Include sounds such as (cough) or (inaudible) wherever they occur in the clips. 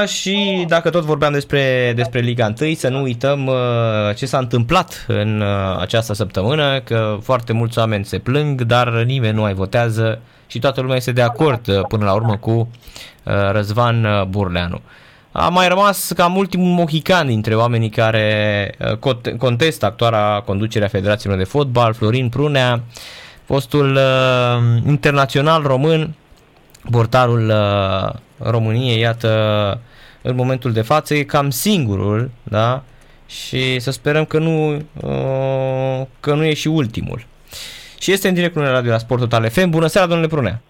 Liga și dacă tot vorbeam despre, despre Liga 1, să nu uităm uh, ce s-a întâmplat în uh, această săptămână, că foarte mulți oameni se plâng, dar nimeni nu mai votează și toată lumea este de acord uh, până la urmă cu uh, Răzvan uh, Burleanu. A mai rămas cam ultimul mohican dintre oamenii care uh, contestă actuala conducerea Federației de Fotbal, Florin Prunea, fostul uh, internațional român, portarul uh, României, iată, în momentul de față e cam singurul, da? Și să sperăm că nu, uh, că nu e și ultimul. Și este în direct cu Radio la Sport Total FM. Bună seara, domnule Prunea!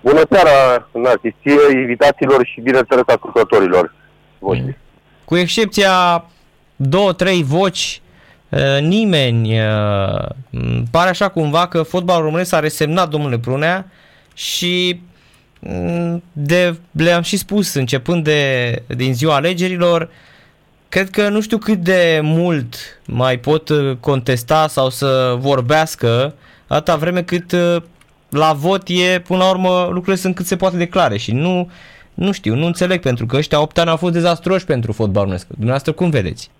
Bună seara, Nati, ție, invitațiilor și bineînțeles ascultătorilor voștri. Cu excepția două, trei voci, uh, nimeni uh, pare așa cumva că fotbalul românesc a resemnat domnule Prunea și mm, de, le-am și spus începând de, din ziua alegerilor, cred că nu știu cât de mult mai pot contesta sau să vorbească atâta vreme cât uh, la vot e, până la urmă, lucrurile sunt cât se poate declare și nu, nu știu, nu înțeleg, pentru că ăștia 8 ani au fost dezastroși pentru fotbalul românesc. Dumneavoastră cum vedeți?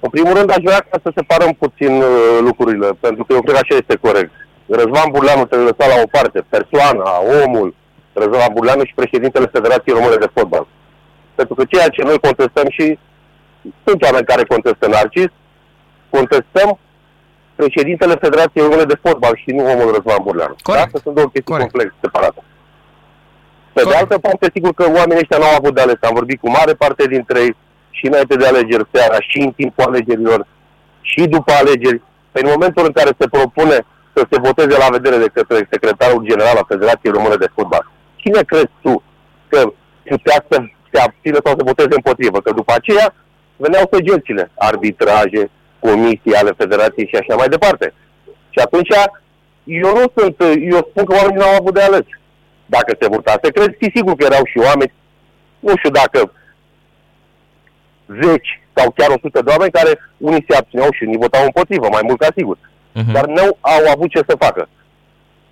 În primul rând aș vrea să separăm puțin uh, lucrurile, pentru că eu cred că așa este corect. Răzvan Burleanu trebuie lăsat la o parte, persoana, omul, Răzvan Burleanu și președintele Federației Române de Fotbal. Pentru că ceea ce noi contestăm și sunt oameni care contestă Narcis, contestăm președintele Federației Române de Fotbal și nu omul Răzvan Burleanu. Corect. Asta sunt două chestii Corect. complex separate. Pe Corect. de altă parte, sigur că oamenii ăștia nu au avut de ales. Am vorbit cu mare parte dintre ei și înainte de alegeri seara, și în timpul alegerilor, și după alegeri. Pe în momentul în care se propune să se voteze la vedere de către secretarul general al Federației Române de Fotbal, cine crezi tu că putea să se abțină sau să voteze împotrivă? Că după aceea veneau săgețile, arbitraje, comisii ale federației și așa mai departe. Și atunci eu nu sunt, eu spun că oamenii nu au avut de ales. Dacă se votase, cred fi sigur că erau și oameni, nu știu dacă zeci sau chiar 100 de oameni care unii se abțineau și unii votau împotrivă, mai mult ca sigur. Uh-huh. Dar nu au avut ce să facă.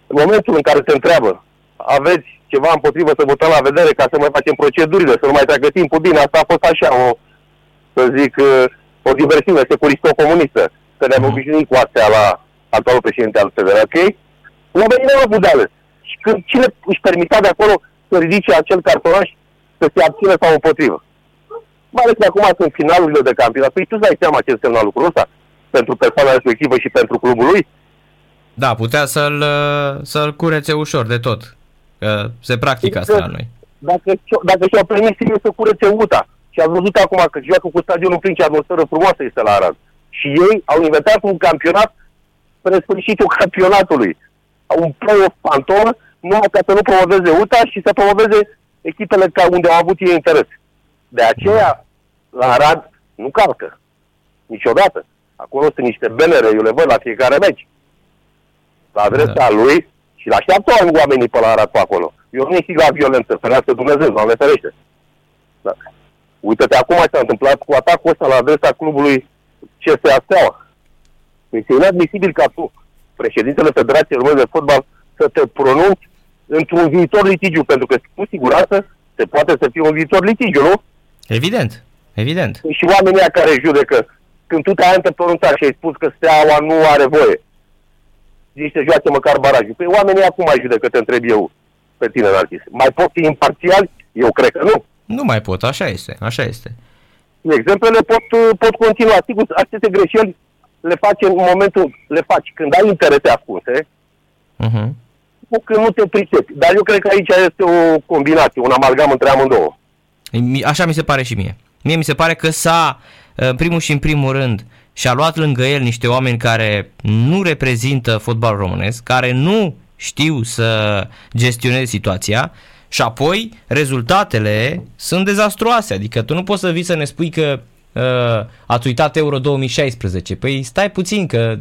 În momentul în care se întreabă, aveți ceva împotrivă să votăm la vedere ca să mai facem procedurile, să nu mai treacă timpul, bine, asta a fost așa o, să zic, uh, o diversiune securisto-comunistă, că ne-am Mhm. obișnuit cu astea la actualul președinte al Federației, oamenii nu au avut de ales. Și când cine își permitea de acolo să ridice acel cartonaș să se abțină sau împotrivă. Mai ales că acum sunt finalurile de campionat. Păi tu îți dai seama ce înseamnă lucrul ăsta pentru persoana respectivă și pentru clubul lui? Da, putea să-l, uh, să-l curețe ușor de tot. Că se practică asta la noi. Dacă, și- dacă și-au permis ei să curețe UTA și ați văzut acum că joacă cu stadionul plin și atmosferă frumoasă este la Arad. Și ei au inventat un campionat spre sfârșitul campionatului. Un play-off fantomă numai ca să nu promoveze UTA și să promoveze echipele ca unde au avut ei interes. De aceea, la Arad nu calcă. Niciodată. Acolo sunt niște benere, eu le văd la fiecare meci. La adresa Da. lui și la așteaptă oamenii pe la Arad pe acolo. Eu nu instig la violență, ferească Dumnezeu, Doamne ferește. Da. Uite-te acum ce s-a întâmplat cu atacul ăsta la adresa clubului CSA Steaua. Este inadmisibil ca tu, președintele Federației Române de Fotbal, să te pronunți într-un viitor litigiu, pentru că cu siguranță se poate să fie un viitor litigiu, nu? Evident, evident. și oamenii ăia care judecă, când tu te-ai antepronunțat și ai spus că Steaua nu are voie, zici să joace măcar barajul. Păi oamenii acum mai judecă, te întreb eu pe tine, Narcis. Mai pot fi imparțiali? Eu cred că nu. Nu mai pot, așa este, așa este. Exemplele pot, pot continua. Sigur, aceste greșeli le faci în momentul, le faci când ai interese ascunse, Uh-huh. sau când nu te pricepi. Dar eu cred că aici este o combinație, un amalgam între amândouă. Așa mi se pare și mie. Mie mi se pare că s-a, în primul și în primul rând, și-a luat lângă el niște oameni care nu reprezintă fotbalul românesc, care nu știu să gestioneze situația și apoi rezultatele sunt dezastruoase. Adică tu nu poți să vii să ne spui că uh, ați uitat Euro 2016. Păi stai puțin că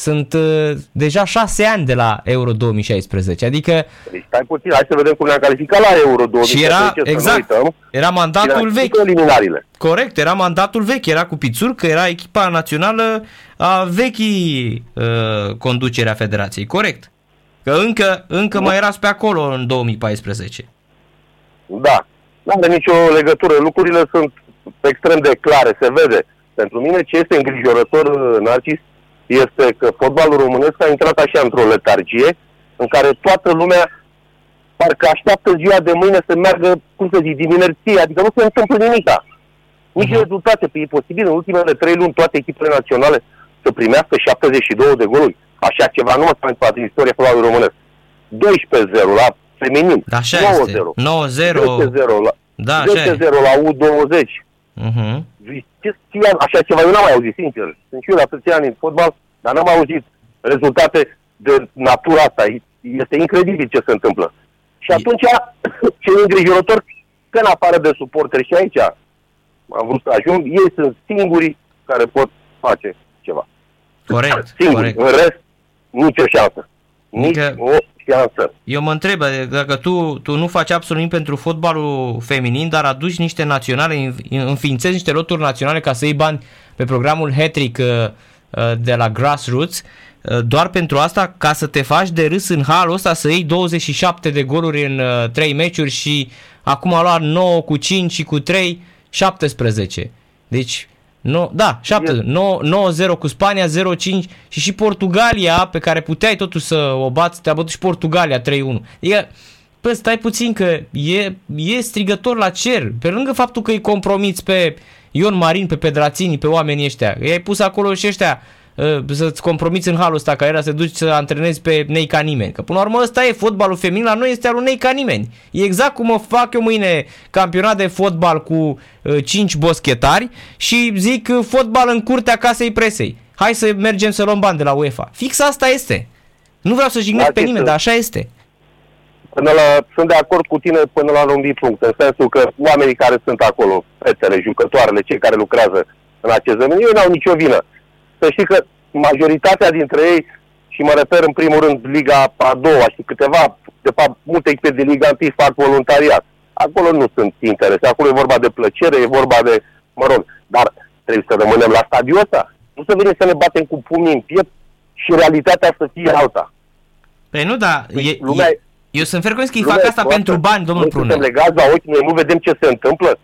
sunt uh, deja șase ani de la Euro 2016. Adică Deci stai puțin, hai să vedem cum ne-am calificat la Euro 2016, și era, să nu exact, uităm. era mandatul Era vechi. cu eliminariile. Corect, era mandatul vechi, era cu Pițur, că era echipa națională a vechii uh, conducerea federației, corect. Că încă, încă mai erați pe acolo în 2014. Da. Nu are nicio legătură. Lucrurile sunt extrem de clare, se vede. Pentru mine ce este îngrijorător, Narcis, este că fotbalul românesc a intrat așa într-o letargie în care toată lumea parcă așteaptă ziua de mâine să meargă, cum să zic, din inerție, adică nu se întâmplă nimica. Nici uh-huh. rezultate. Păi e posibil în ultimele trei luni toate echipele naționale să primească 72 de goluri. Așa ceva nu mă s-a întâmplat în istoria fotbalului românesc. 12-0 la feminin, 9-0. 9-0. 10-0 la, da, 10-0 la U20. Uh-huh. Așa ceva eu n-am mai auzit, sincer. Sunt și eu la atâția ani în fotbal, dar n-am auzit rezultate de natura asta. Este incredibil ce se întâmplă. Și atunci, (coughs) ce e îngrijorător, că în afară de suporteri și aici am vrut să ajung, ei sunt singurii care pot face ceva. Corect, Singuri. corect. În rest, nicio șansă. Nici Nică... o șansă. Eu mă întreb, dacă tu, tu nu faci absolut nimic pentru fotbalul feminin, dar aduci niște naționale, înființezi niște loturi naționale ca să iei bani pe programul Hattrick uh, uh, de la Grassroots, uh, doar pentru asta, ca să te faci de râs în halul ăsta, să iei 27 de goluri în 3 meciuri și acum a luat 9 cu 5 și cu 3, 17. Deci No, da, 7, 9-0 cu Spania, 0-5 și și Portugalia, pe care puteai totuși să o bați, te-a bătut și Portugalia 3-1. Adică, păi stai puțin că e, e strigător la cer. Pe lângă faptul că îi compromiți pe Ion Marin, pe Pedrațini, pe oamenii ăștia, i-ai pus acolo și ăștia Uh, să-ți compromiți în halul ăsta era să duci să antrenezi pe nei ca nimeni. Că până la urmă ăsta e fotbalul feminin, la noi este al unei ca nimeni. E exact cum o fac eu mâine campionat de fotbal cu uh, 5 boschetari și zic uh, fotbal în curtea casei presei. Hai să mergem să luăm bani de la UEFA. Fix asta este. Nu vreau să jignesc pe nimeni, dar așa este. Până la, sunt de acord cu tine până la un punct, în sensul că oamenii care sunt acolo, fetele, jucătoarele, cei care lucrează în acest domeniu, ei n-au nicio vină să știi că majoritatea dintre ei, și mă refer în primul rând Liga a doua și câteva, de fapt multe echipe de Liga 1 fac voluntariat. Acolo nu sunt interese, acolo e vorba de plăcere, e vorba de, mă rog, dar trebuie să rămânem la stadiul ăsta. Nu să venim să ne batem cu pumnii în piept și realitatea să fie alta. Păi nu, da, păi, e, lumea, e, eu sunt fer că îi fac asta pentru bani, domnul Prună. Noi suntem legați la ochi, noi nu vedem ce se întâmplă.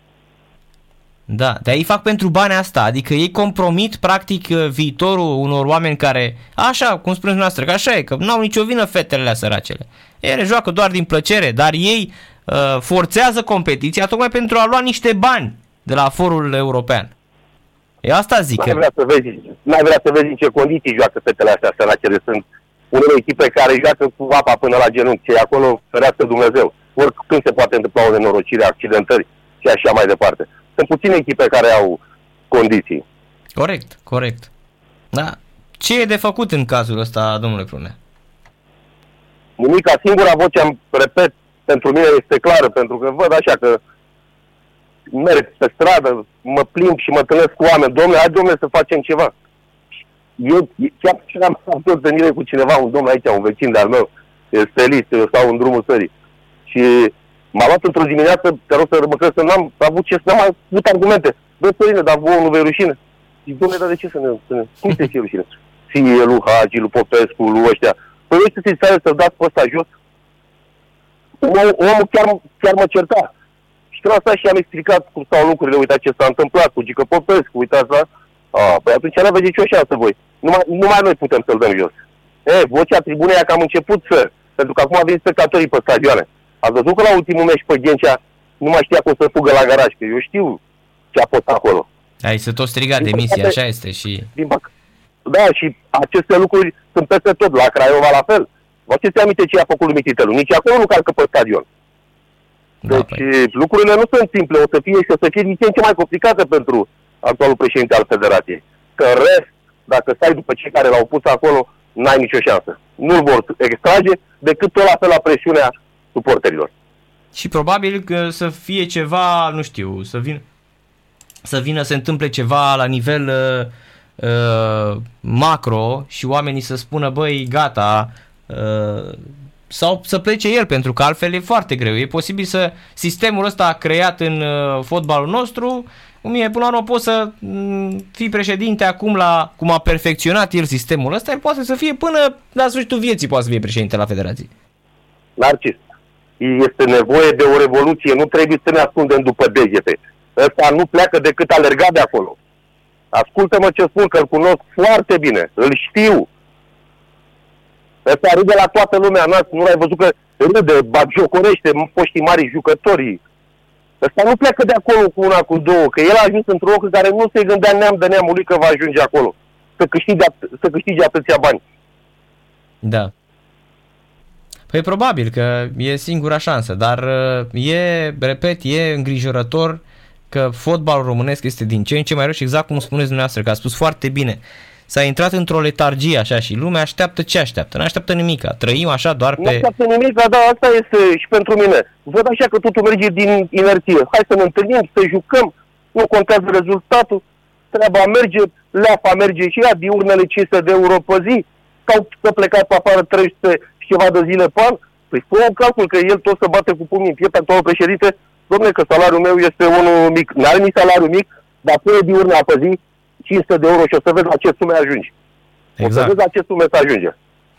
Da, de ei fac pentru bani asta, adică ei compromit practic uh, viitorul unor oameni care, așa, cum spuneți noastră, că așa e, că n-au nicio vină fetele la săracele. Ele joacă doar din plăcere, dar ei uh, forțează competiția tocmai pentru a lua niște bani de la forul european. E asta zic. N-ai vrea să vezi, n-ai vrea să vezi în ce condiții joacă fetele astea săracele. Sunt unele echipe care joacă cu apa până la genunchi, și acolo ferească Dumnezeu. Oricând se poate întâmpla o nenorocire, accidentări și așa mai departe. Sunt puține echipe care au condiții. Corect, corect. Da. Ce e de făcut în cazul ăsta, domnule Prune? Nimica, singura voce, am repet, pentru mine este clară, pentru că văd așa că merg pe stradă, mă plimb și mă întâlnesc cu oameni. Domnule, hai domnule să facem ceva. Eu chiar și am avut o întâlnire cu cineva, un domn aici, un vecin de-al meu, stelist, eu stau în drumul sării. Și M-a luat într-o dimineață, te rog să mă crezi că n-am avut ce să n-am avut argumente. Bă, Sărine, dar vouă nu vei rușine. Zic, domnule, dar de ce să ne... Să ne cum să fie rușine? Fie lui Hagi, lui Popescu, lui ăștia. Păi voi să stare să-l dați pe ăsta jos? Om, omul chiar, chiar mă certa. Și când asta și am explicat cum stau lucrurile, uitați ce s-a întâmplat cu Gică Popescu, uitați la... A, păi atunci nu aveți nicio șansă voi. Numai, numai noi putem să-l dăm jos. E, vocea tribunei că am început să... Pentru că acum vin spectatorii pe stadioane. Ați văzut că la ultimul meci pe Ghencea nu mai știa cum să fugă la garaj, că eu știu ce a fost acolo. Ai să tot striga demisia, așa este și... Din păc- da, și aceste lucruri sunt peste tot, la Craiova la fel. Vă ți aminte ce a făcut lui Mititelu? Nici acolo nu calcă pe stadion. Da, deci păi. lucrurile nu sunt simple, o să fie și o să fie din ce în ce mai complicate pentru actualul președinte al Federației. Că în rest, dacă stai după cei care l-au pus acolo, n-ai nicio șansă. Nu-l vor extrage decât tot la fel la presiunea suporterilor. Și probabil că să fie ceva, nu știu, să vină să vină să întâmple ceva la nivel uh, uh, macro și oamenii să spună, băi, gata, uh, sau să plece el, pentru că altfel e foarte greu. E posibil să sistemul ăsta creat în uh, fotbalul nostru, cum e, până la urmă poți să mm, fii președinte acum la cum a perfecționat el sistemul ăsta, el poate să fie până la sfârșitul vieții poate să fie președinte la federație. Narcis, este nevoie de o revoluție, nu trebuie să ne ascundem după degete. Ăsta nu pleacă decât alergat de acolo. Ascultă-mă ce spun, că îl cunosc foarte bine, îl știu. Ăsta râde la toată lumea, nu l-ai văzut că râde, bagiocorește poștii mari jucătorii. Ăsta nu pleacă de acolo cu una, cu două, că el a ajuns într-o loc în care nu se gândea neam de neamul lui că va ajunge acolo, să câștige, să câștige atâția bani. Da. Păi probabil că e singura șansă, dar uh, e, repet, e îngrijorător că fotbalul românesc este din ce în ce mai rău și exact cum spuneți dumneavoastră, că a spus foarte bine. S-a intrat într-o letargie așa și lumea așteaptă ce așteaptă? Nu așteaptă nimic. Trăim așa doar pe... Nu așteaptă nimic, da, asta este și pentru mine. Văd așa că totul merge din inerție. Hai să ne întâlnim, să jucăm, nu contează rezultatul, treaba merge, leafa merge și ea, diurnele 500 de euro pe zi, sau să plecat pe afară 300 și ceva de zile pe an. Păi fă un calcul că el tot să bate cu pumnii în piept actualul președinte, domne că salariul meu este unul mic, n-are nici salariu mic, dar pune diurna pe zi 500 de euro și o să vezi la ce sume ajungi. Exact. O să exact. vezi la ce sume să ajunge.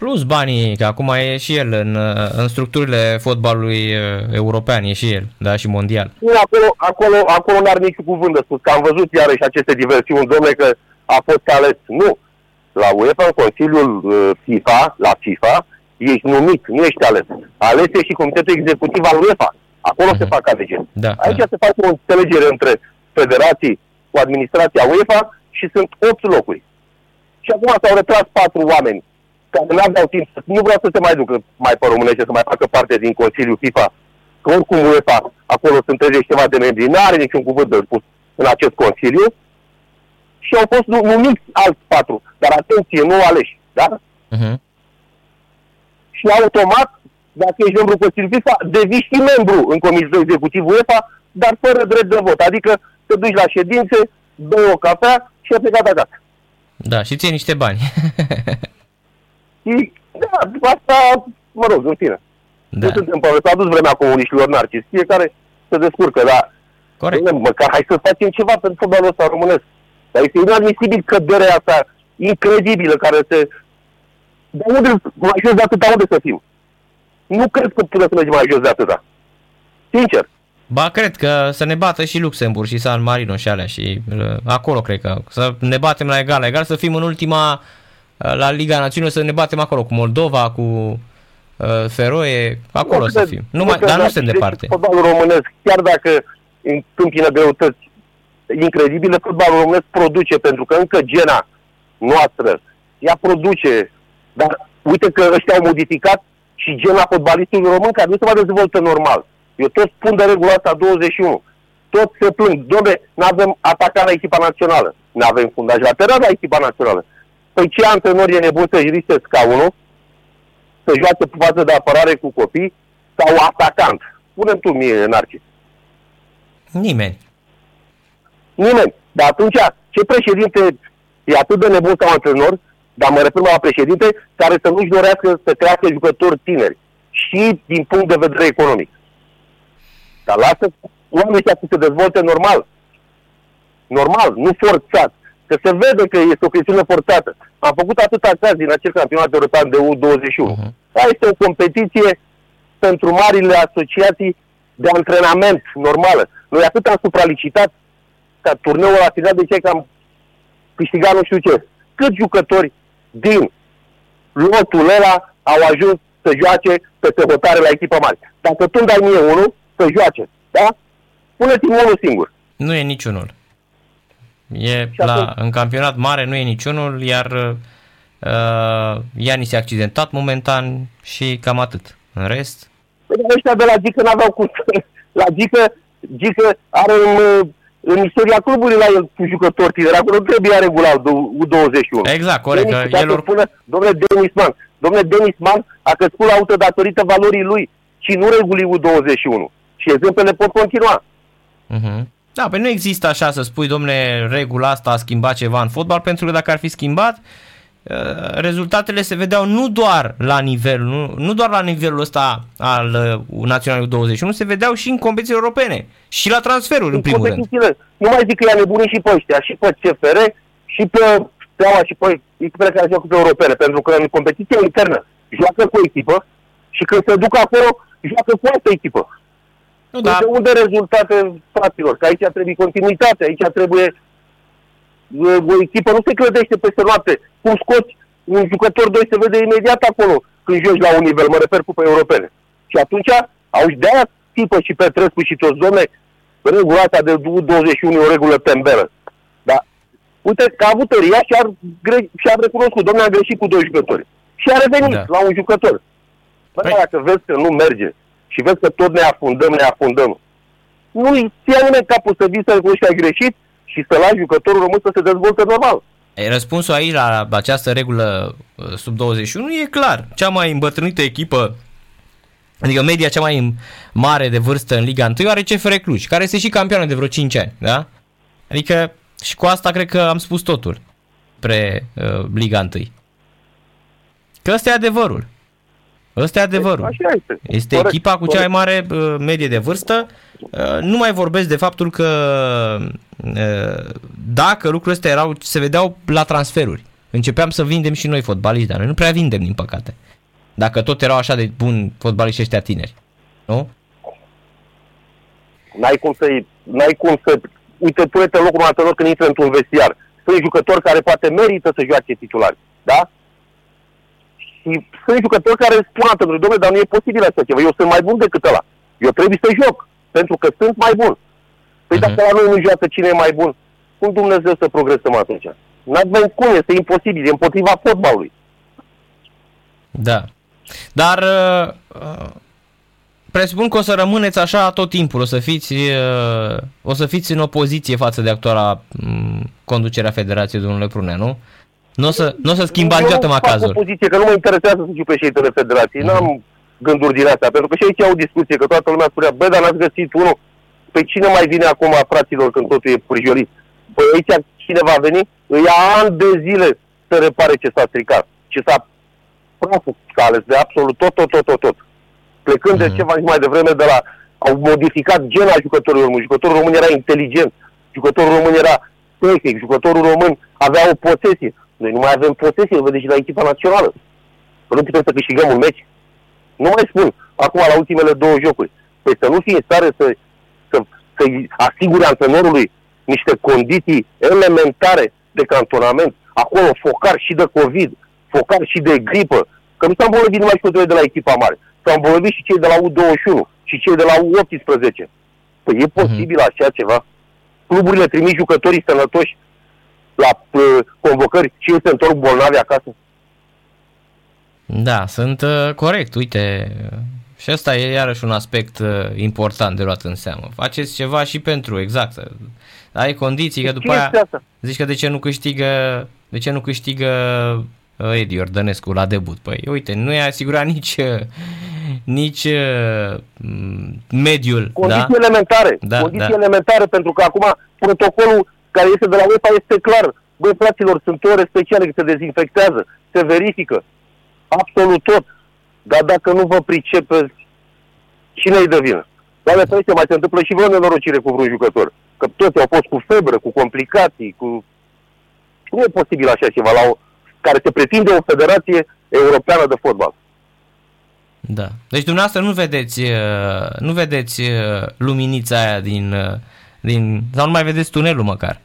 Plus banii, că acum e și el în, în structurile fotbalului uh, european, e și el, da, și mondial. Acolo, acolo, acolo n-ar niciun cuvânt de spus, că am văzut iarăși aceste diversiuni, domne, că a fost ales. Nu. La UEFA, în Consiliul uh, FIFA, la FIFA, ești numit, nu ești ales. Ales e și Comitetul Executiv al UEFA. Acolo uh-huh. se mhm. fac alegeri. Da, Aici da. se face o înțelegere între federații cu administrația UEFA și sunt 8 locuri. Și acum s-au retras patru oameni care nu aveau timp, să, nu vreau să se mai ducă mai pe românește, să mai facă parte din Consiliul FIFA, că oricum UEFA, acolo sunt 30 ceva de membri, nu are niciun cuvânt de spus în acest Consiliu, și au fost numiți alți patru, dar atenție, nu aleși, da? Uh-huh. Și automat, dacă ești membru Consiliului FIFA, devii și membru în Comitetul Executiv UEFA, dar fără drept de vot, adică te duci la ședințe, bei o cafea și a plecat acasă. Da, și ții niște bani. (laughs) și, da, asta, mă rog, în fine. Da. Nu suntem pe s-a dus vremea comuniștilor narcis. Fiecare se descurcă, dar Corect. măcar hai să facem ceva pentru fotbalul ăsta românesc. Dar este inadmisibil căderea asta incredibilă care se... De unde mai jos de atâta, unde să fim? Nu cred că putem să mergem mai jos de atâta. Sincer. Ba, cred că să ne bată și Luxemburg și San Marino și alea și uh, acolo cred că să ne batem la egal, egal să fim în ultima uh, la Liga Națiunilor să ne batem acolo cu Moldova, cu uh, Feroe, acolo nu să fim. Nu mai, dar nu suntem departe. Fotbalul românesc, chiar dacă întâmpină greutăți incredibile, fotbalul românesc produce, pentru că încă gena noastră, ea produce, dar uite că ăștia au modificat și gena fotbalistului român care nu se mai dezvoltă normal. Eu tot spun de regula asta 21. Tot se plâng. Dom'le, nu avem atacat la echipa națională. Nu avem fundaj lateral la echipa națională. Păi ce antrenor e nebun să-și riște scaunul, să joace pe față de apărare cu copii sau atacant? spune tu mie, Narcis. Nimeni. Nimeni. Dar atunci, ce președinte e atât de nebun sau antrenor, dar mă refer la președinte, care să nu-și dorească să crească jucători tineri și din punct de vedere economic. Dar lasă oamenii ăștia să se dezvolte normal. Normal, nu forțat. Că se vede că este o chestiune forțată. Am făcut atâta caz din acel campionat european de U21. Uh-huh. Mhm. Aia este o competiție pentru marile asociații de antrenament normală. Noi atât am supralicitat ca turneul la final de ce că am câștigat nu știu ce. Cât jucători din lotul ăla au ajuns să joace pe hotare la echipa mare. Dacă tu îmi dai mie unul, să joace. Da? Puneți-mi unul singur. Nu e niciunul. E la, în campionat mare nu e niciunul, iar uh, Ianis e accidentat momentan și cam atât. În rest... Păi ăștia de la Gică n-aveau cum (laughs) La Gică, Gică are în, în istoria clubului la el cu jucători tineri. Acolo nu trebuia regulat U21. Exact, corect. Denis, că el or... spune, domnule Denis Mann, domnule Denis Mann a crescut la aută datorită valorii lui și nu regulii U21. Și exemplele pot continua. Uh-huh. Da, păi nu există așa să spui, domne, regula asta a schimbat ceva în fotbal, pentru că dacă ar fi schimbat, uh, rezultatele se vedeau nu doar la nivel, nu, nu doar la nivelul ăsta al uh, Naționalului 21, se vedeau și în competiții europene și la transferuri, în, în primul rând. Nu mai zic că e nebunii și pe ăștia, și pe CFR, și pe Steaua, și pe echipele care joacă pe europene, pentru că în competiție internă joacă cu echipă și când se duc acolo joacă cu altă echipă. Nu, Da. da, De unde rezultate, fraților? Că aici trebuie continuitate, aici trebuie uh, o echipă nu se clădește peste noapte. Cum scoți un jucător, doi se vede imediat acolo când joci la un nivel, mă refer cu pe europene. Și atunci, auzi, de-aia tipă și Petrescu și toți, domne, regula asta de 21 e o regulă tembelă. Da. Uite că a avut tăria și, ar, gre- și a recunoscut, domne, a greșit cu doi jucători. Și a revenit Da. la un jucător. Bă, Păi- dacă vezi că nu merge și vezi că tot ne afundăm, ne afundăm, nu-i ția nimeni capul să vii să recunoști că ai greșit și să lași jucătorul român să se dezvolte normal. E, Răspunsul aici la această regulă uh, sub 21 e clar. Cea mai îmbătrânită echipă, adică media cea mai mare de vârstă în Liga 1 are CFR Cluj, care este și campioană de vreo 5 ani, da? Adică și cu asta cred că am spus totul pre uh, Liga 1. Că ăsta e adevărul. Ăsta e adevărul. Așa este. Este Corect, echipa cu cea corect. mai mare uh, medie de vârstă. Uh, nu mai vorbesc de faptul că uh, dacă lucrurile astea erau, se vedeau la transferuri. Începeam să vindem și noi fotbaliști, dar noi nu prea vindem, din păcate. Dacă tot erau așa de buni fotbaliști ăștia tineri. Nu? N-ai cum să n-ai cum să uite, pune-te în locul unui antrenor când intră într-un vestiar. Sunt jucători care poate merită să joace titulari. Da? Și sunt jucători care spun antrenorului, domnule, dar nu e posibil așa ceva. Eu sunt mai bun decât ăla. Eu trebuie să joc, pentru că sunt mai bun. Păi Mhm. dacă la noi nu joacă cine e mai bun, cum Dumnezeu să progresăm atunci? N-avem cum, este imposibil, e împotriva fotbalului. Da. Dar uh, uh, presupun că o să rămâneți așa tot timpul, o să fiți, uh, o să fiți în opoziție față de actuala um, conducerea Federației, domnule Prunea, nu? Nu o să, n-o să schimbați Eu niciodată nu fac macazul. o poziție, că nu mă interesează să fiu președintele federației. Mhm. N-am gânduri din astea, pentru că și aici au o discuție, că toată lumea spunea, bă, dar n-ați găsit unul. Păi cine mai vine acum, fraților, când totul e purjolit? Păi aici cine va veni? Îi ia ani de zile să repare ce s-a stricat. Ce s-a praful s-a ales de absolut tot, tot, tot, tot, tot. Plecând Mhm. de ceva mai devreme de la... Au modificat gena jucătorului român. Jucătorul român era inteligent. Jucătorul român era tehnic. Jucătorul român avea o posesie. Noi nu mai avem posesie, îl vedeți și la echipa națională. Că nu putem să câștigăm un meci. Nu mai spun, acum la ultimele două jocuri. Păi să nu fie în stare să, să, să asigure antrenorului niște condiții elementare de cantonament. Acolo focar și de COVID, focar și de gripă. Că nu s-au îmbolnăvit numai jucătorii de la echipa mare. S-au îmbolnăvit și cei de la U21 și cei de la U18. Păi e posibil așa ceva? Cluburile trimit jucătorii sănătoși la uh, convocări și ei se întorc bolnavi acasă. Da, sunt uh, corect, uite. Și ăsta e iarăși un aspect uh, important de luat în seamă. Faceți ceva și pentru, exact. să Ai condiții, că după Ce aia este asta? zici că de ce nu câștigă, de ce nu câștigă uh, Edi Iordănescu la debut. Păi uite, nu i-a asigurat nici, uh, nici uh, m, mediul. Condiții da? elementare. Da, condiții da. elementare, pentru că acum protocolul care este de la UEFA este clar. Băi, fraților, sunt ore speciale care se dezinfectează, se verifică. Absolut tot. Dar dacă nu vă pricepeți, cine-i de vină? Doamne, ferește, mai se întâmplă și vreo nenorocire cu vreun jucător. Că toți au fost cu febră, cu complicații, cu... Nu e posibil așa ceva la o... care se pretinde o federație europeană de fotbal. Da. Deci dumneavoastră nu vedeți, uh, nu vedeți uh, luminița aia din, uh, din, sau nu mai vedeți tunelul măcar.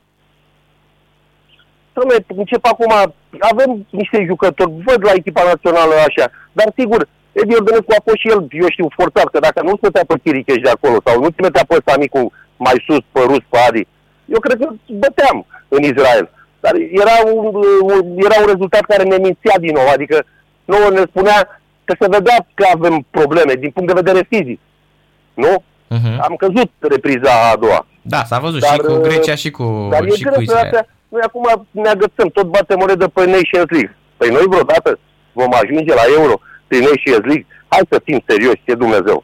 Dom'le, încep acum, avem niște jucători, văd la echipa națională așa, dar sigur, Edi Ordănescu a fost și el, eu știu, forțat, că dacă nu stătea pe Chiricheș de acolo sau nu ținetea pe Samicu mai sus, pe Rus, pe Adi, eu cred că băteam în Israel. Dar era un, un, era un rezultat care ne mințea din nou, adică nouă ne spunea că se vedea că avem probleme din punct de vedere fizic. Nu? Uh-huh. Am căzut repriza a doua. Da, s-a văzut Dar, și cu uh, Grecia și cu, Dar e și cu greu să Israel. astea, noi acum ne agățăm, tot batem monedă pe Nations League. Păi noi vreodată vom ajunge la Euro prin Nations League. Hai să fim serioși, ce Dumnezeu.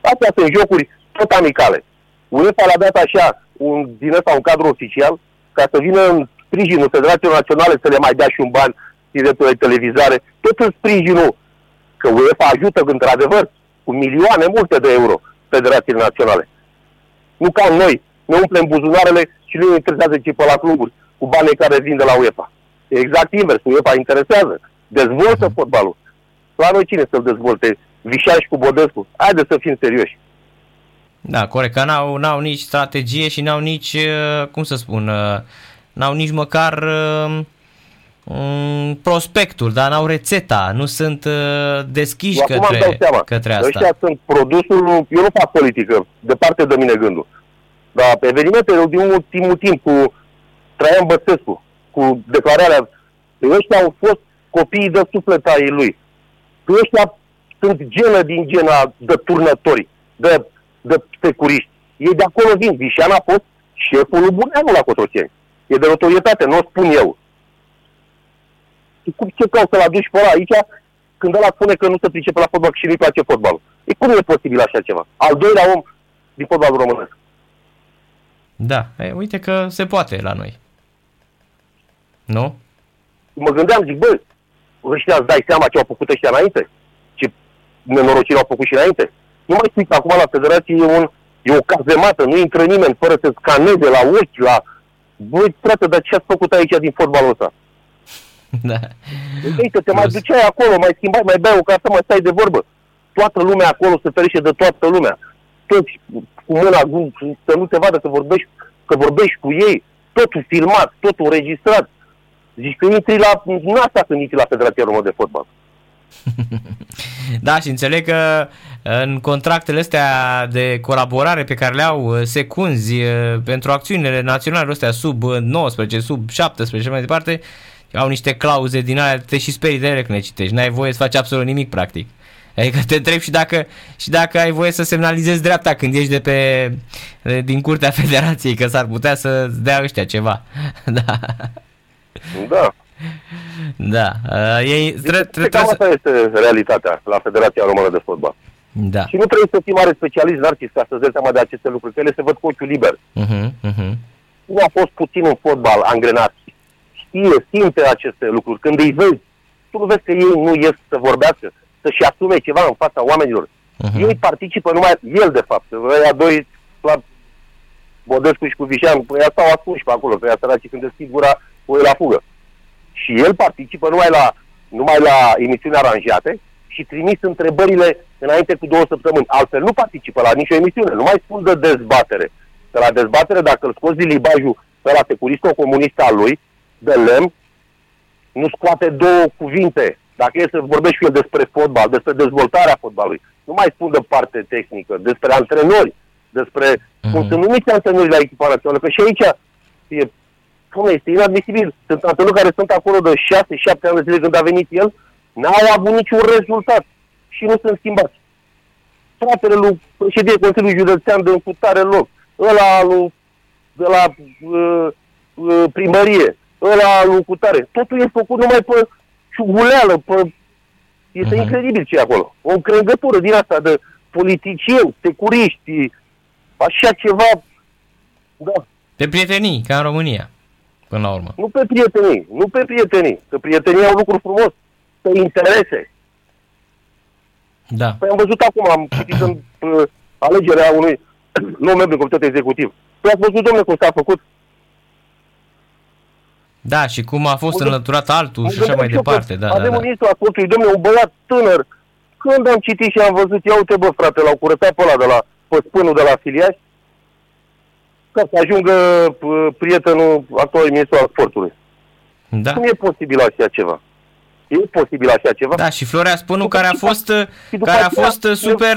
Astea sunt jocuri tot amicale. UEFA l-a dat așa, un, din ăsta un cadru oficial, ca să vină în sprijinul Federației Naționale să le mai dea și un ban din dreptul de televizare, tot în sprijinul că UEFA ajută într-adevăr cu milioane multe de euro Federațiile Naționale. Nu ca noi, ne umplem buzunarele și nu ne interesează ce pe la cluburi cu banii care vin de la UEFA. E exact invers, UEFA interesează, dezvoltă fotbalul. La noi cine să-l dezvolte? Vișan și cu Bodescu. Haideți să fim serioși. Da, corect, că n-au, n-au nici strategie și n-au nici, uh, cum să spun, uh, n-au nici măcar um, prospectul, dar n-au rețeta, nu sunt deschiși Acum către, dau seama. către asta. Ăștia sunt produsul, eu nu fac politică, departe de mine gândul. Dar evenimentele din ultimul timp cu Traian Băsescu, cu declararea, ăștia au fost copiii de suflet ai lui. Ăștia sunt genă din gena de turnători, de, de securiști. Ei de acolo vin. Vișan a fost șeful lui Buneanu la Cotroceni. E de notorietate, nu o spun eu. Și cum ce cauți să-l aduci pe ăla aici când ăla spune că nu se pricepe la fotbal și nu-i place fotbalul? E cum e posibil așa ceva? Al doilea om din fotbalul românesc. Da, e, uite că se poate la noi. Nu? Mă gândeam, zic, bă, ăștia îți dai seama ce au făcut ăștia înainte? Ce nenorocire au făcut și înainte? Nu mai știți, acum la federație e, un, e o cazemată, nu intră nimeni fără să scaneze la ochi, la... Băi, frate, dar ce ați făcut aici din fotbalul ăsta? Da. Deci, că te mai duceai acolo, mai schimbai, mai beai o casă, mai stai de vorbă. Toată lumea acolo se ferește de toată lumea. Toți cu mâna, să nu te vadă că vorbești, că vorbești cu ei. Totul filmat, totul înregistrat. Zici că intri la, nu asta când intri la Federația Română de Fotbal. (laughs) da, și înțeleg că în contractele astea de colaborare pe care le au uh, secunzi uh, pentru acțiunile naționale astea sub 19, uh, sub 17 și mai departe, au niște clauze din alea, te și sperii de ele când le citești. N-ai voie să faci absolut nimic, practic. Adică te întreb și dacă, și dacă ai voie să semnalizezi dreapta când ești de pe, din curtea (laughs) federației, că s-ar putea să dea ăștia ceva. (laughs) da. Da. Da. Uh, ei tre- tre- tre- asta este realitatea la Federația Română de Fotbal. Da. Și nu trebuie să fii mare specialist, Narcis, ca să-ți dai seama de aceste lucruri, că ele se văd cu ochiul liber. Uh-huh, uh-huh. Nu a fost puțin în fotbal angrenat. Știe, simte aceste lucruri. Când îi vezi, tu nu vezi că ei nu ies să vorbească, să-și asume ceva în fața oamenilor. Uh-huh. Ei participă numai, el de fapt, ăia doi la Bodescu și cu Vișan, păi stau ascunși pe acolo, pe ea săraci când deschid gura, o la fugă. Și el participă numai la, numai la emisiuni aranjate și trimis întrebările înainte cu două săptămâni. Altfel nu participă la nicio emisiune, nu mai spun de dezbatere. Că la dezbatere, dacă îl scoți din libajul pe la securistă-comunist al lui, de lemn, nu scoate două cuvinte. Dacă e să vorbești cu el despre fotbal, despre dezvoltarea fotbalului, nu mai spun de parte tehnică, despre antrenori, despre mm-hmm. cum sunt numiți antrenori la echipa națională, că și aici e Spune, este inadmisibil. Sunt antrenori care sunt acolo de 6-7 ani de zile când a venit el, n-au avut niciun rezultat și nu sunt schimbați. Fratele lui președinte Consiliului Județean de încutare loc, ăla lui, de la uh, uh, primărie, ăla lui cutare, totul e făcut numai pe ciuguleală, pe... Este uh-huh. incredibil ce e acolo. O încrengătură din asta de politicieni, securiști, așa ceva, da. De prietenii, ca în România până la urmă. Nu pe prietenii, nu pe prietenii, că prietenii au lucruri frumos, pe interese. Da. Păi am văzut acum, am citit în uh, alegerea unui (clears throat) nou membru în comitetul executiv. Păi ați văzut, domnule, cum s-a făcut? Da, și cum a fost înlăturat altul și așa mai departe. Da, avem da, un ministru al sportului, domnule, un băiat tânăr. Când am citit și am văzut, ia uite bă, frate, l-au curățat pe ăla de la păspânul de la filiași, ca să ajungă prietenul actual ministru al sportului. Da. Cum e posibil așa ceva? E posibil așa ceva? Da, și Florea Spânu, care a fost, care a fost super...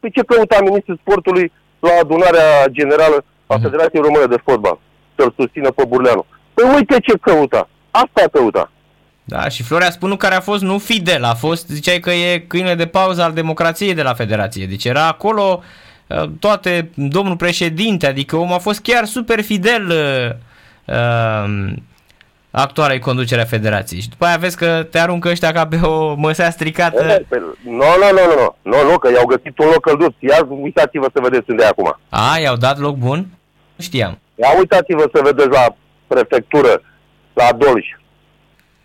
Păi ce căuta ministrul sportului la adunarea generală a mhm. Federației Române de Fotbal? Să-l susțină pe Burleanu. Păi uite ce căuta. Asta căuta. Da, și Florea Spânu care a fost nu fidel, a fost, ziceai că e câine de pauză al democrației de la Federație. Deci era acolo Uh, toate, domnul președinte, adică omul a fost chiar super fidel uh, uh, actualei conducerea federației. Și după aia vezi că te aruncă ăștia ca pe o măsea stricată. Nu, nu, nu, nu, nu, nu, că i-au găsit un loc călduț. Ia uitați-vă să vedeți unde e acum. A, i-au dat loc bun? Nu știam. Ia uitați-vă să vedeți la prefectură, la Dolj.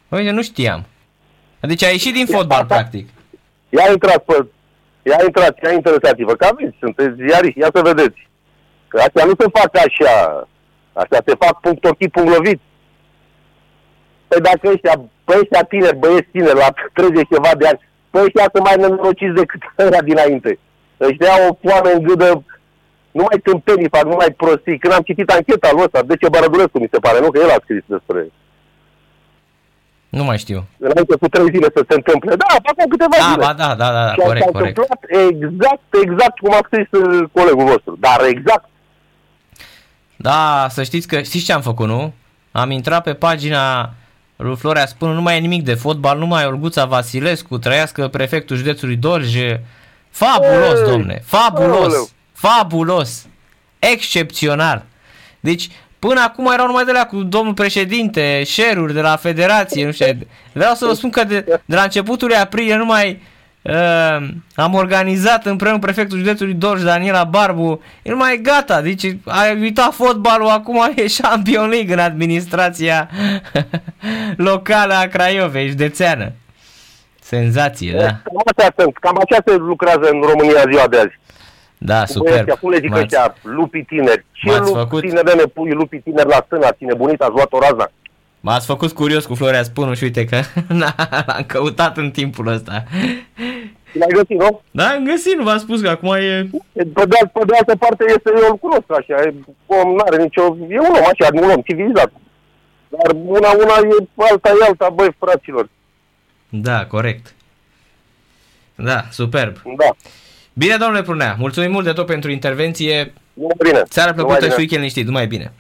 Uite, nu știam. Deci a ieșit din fotbal, practic. Ia intrat pe Ia intrați, ia interesați-vă, că aveți, sunteți ziariști, ia să vedeți. Că astea nu se fac așa, astea se fac punct ochii, punct lovit. Păi dacă ăștia, pe ăștia tineri, băieți tineri, la 30 ceva de ani, Păi ăștia sunt mai nenorociți decât (laughs) ăia dinainte. Ăștia au o foame în gâdă, nu mai tâmpenii fac, nu mai prostii. Când am citit ancheta lui ăsta, de ce Bărădulescu mi se pare, nu? Că el a scris despre Nu mai știu. înainte cu trei zile să se întâmple. Da, acum câteva Da, zile. ba da, da, da, da și corect, s-a corect. întâmplat exact, exact cum a scris uh, colegul vostru. Dar exact. Da, să știți că, știți ce am făcut, nu? Am intrat pe pagina lui Florea Spânu, nu mai e nimic de fotbal, numai Olguța Vasilescu, trăiască prefectul județului Dorj. Fabulos, Ei, domne, fabulos, aoleu. Fabulos, excepțional. Deci, până acum erau numai de la cu domnul președinte, șeruri de la federație, nu știu. Vreau să vă spun că de, de la începutul lui aprilie numai uh, am organizat împreună cu prefectul județului Dorj, Daniela Barbu, e numai gata, deci a uitat fotbalul, acum e Champion League în administrația (laughs) locală a Craiovei, județeană. Senzație, da. Cam astea sunt. Cam așa se lucrează în România ziua de azi. Da, Cu superb. ăștia, cum le zic M-ați- ăștia, lupii tineri. Ce m-ați lup făcut- tineri, ne pui lupii tineri la stână, ține bunita, ați luat o razna. M-ați făcut curios cu Florea Spunu și uite că (laughs) na, l-am căutat în timpul ăsta. Și l-ai găsit, nu? Da, am găsit, nu v-am spus că acum e... Pe de, alt- pe de altă parte, este, eu îl cunosc așa, e om, n-are nicio, e un om așa, un om civilizat. Dar una, una e alta, e alta, băi, fraților. Da, corect. Da, superb. Da, Bine, domnule Prunea, mulțumim mult de tot pentru intervenție. numai bine. Seara Numai plăcută bine. și weekend liniștit, numai bine.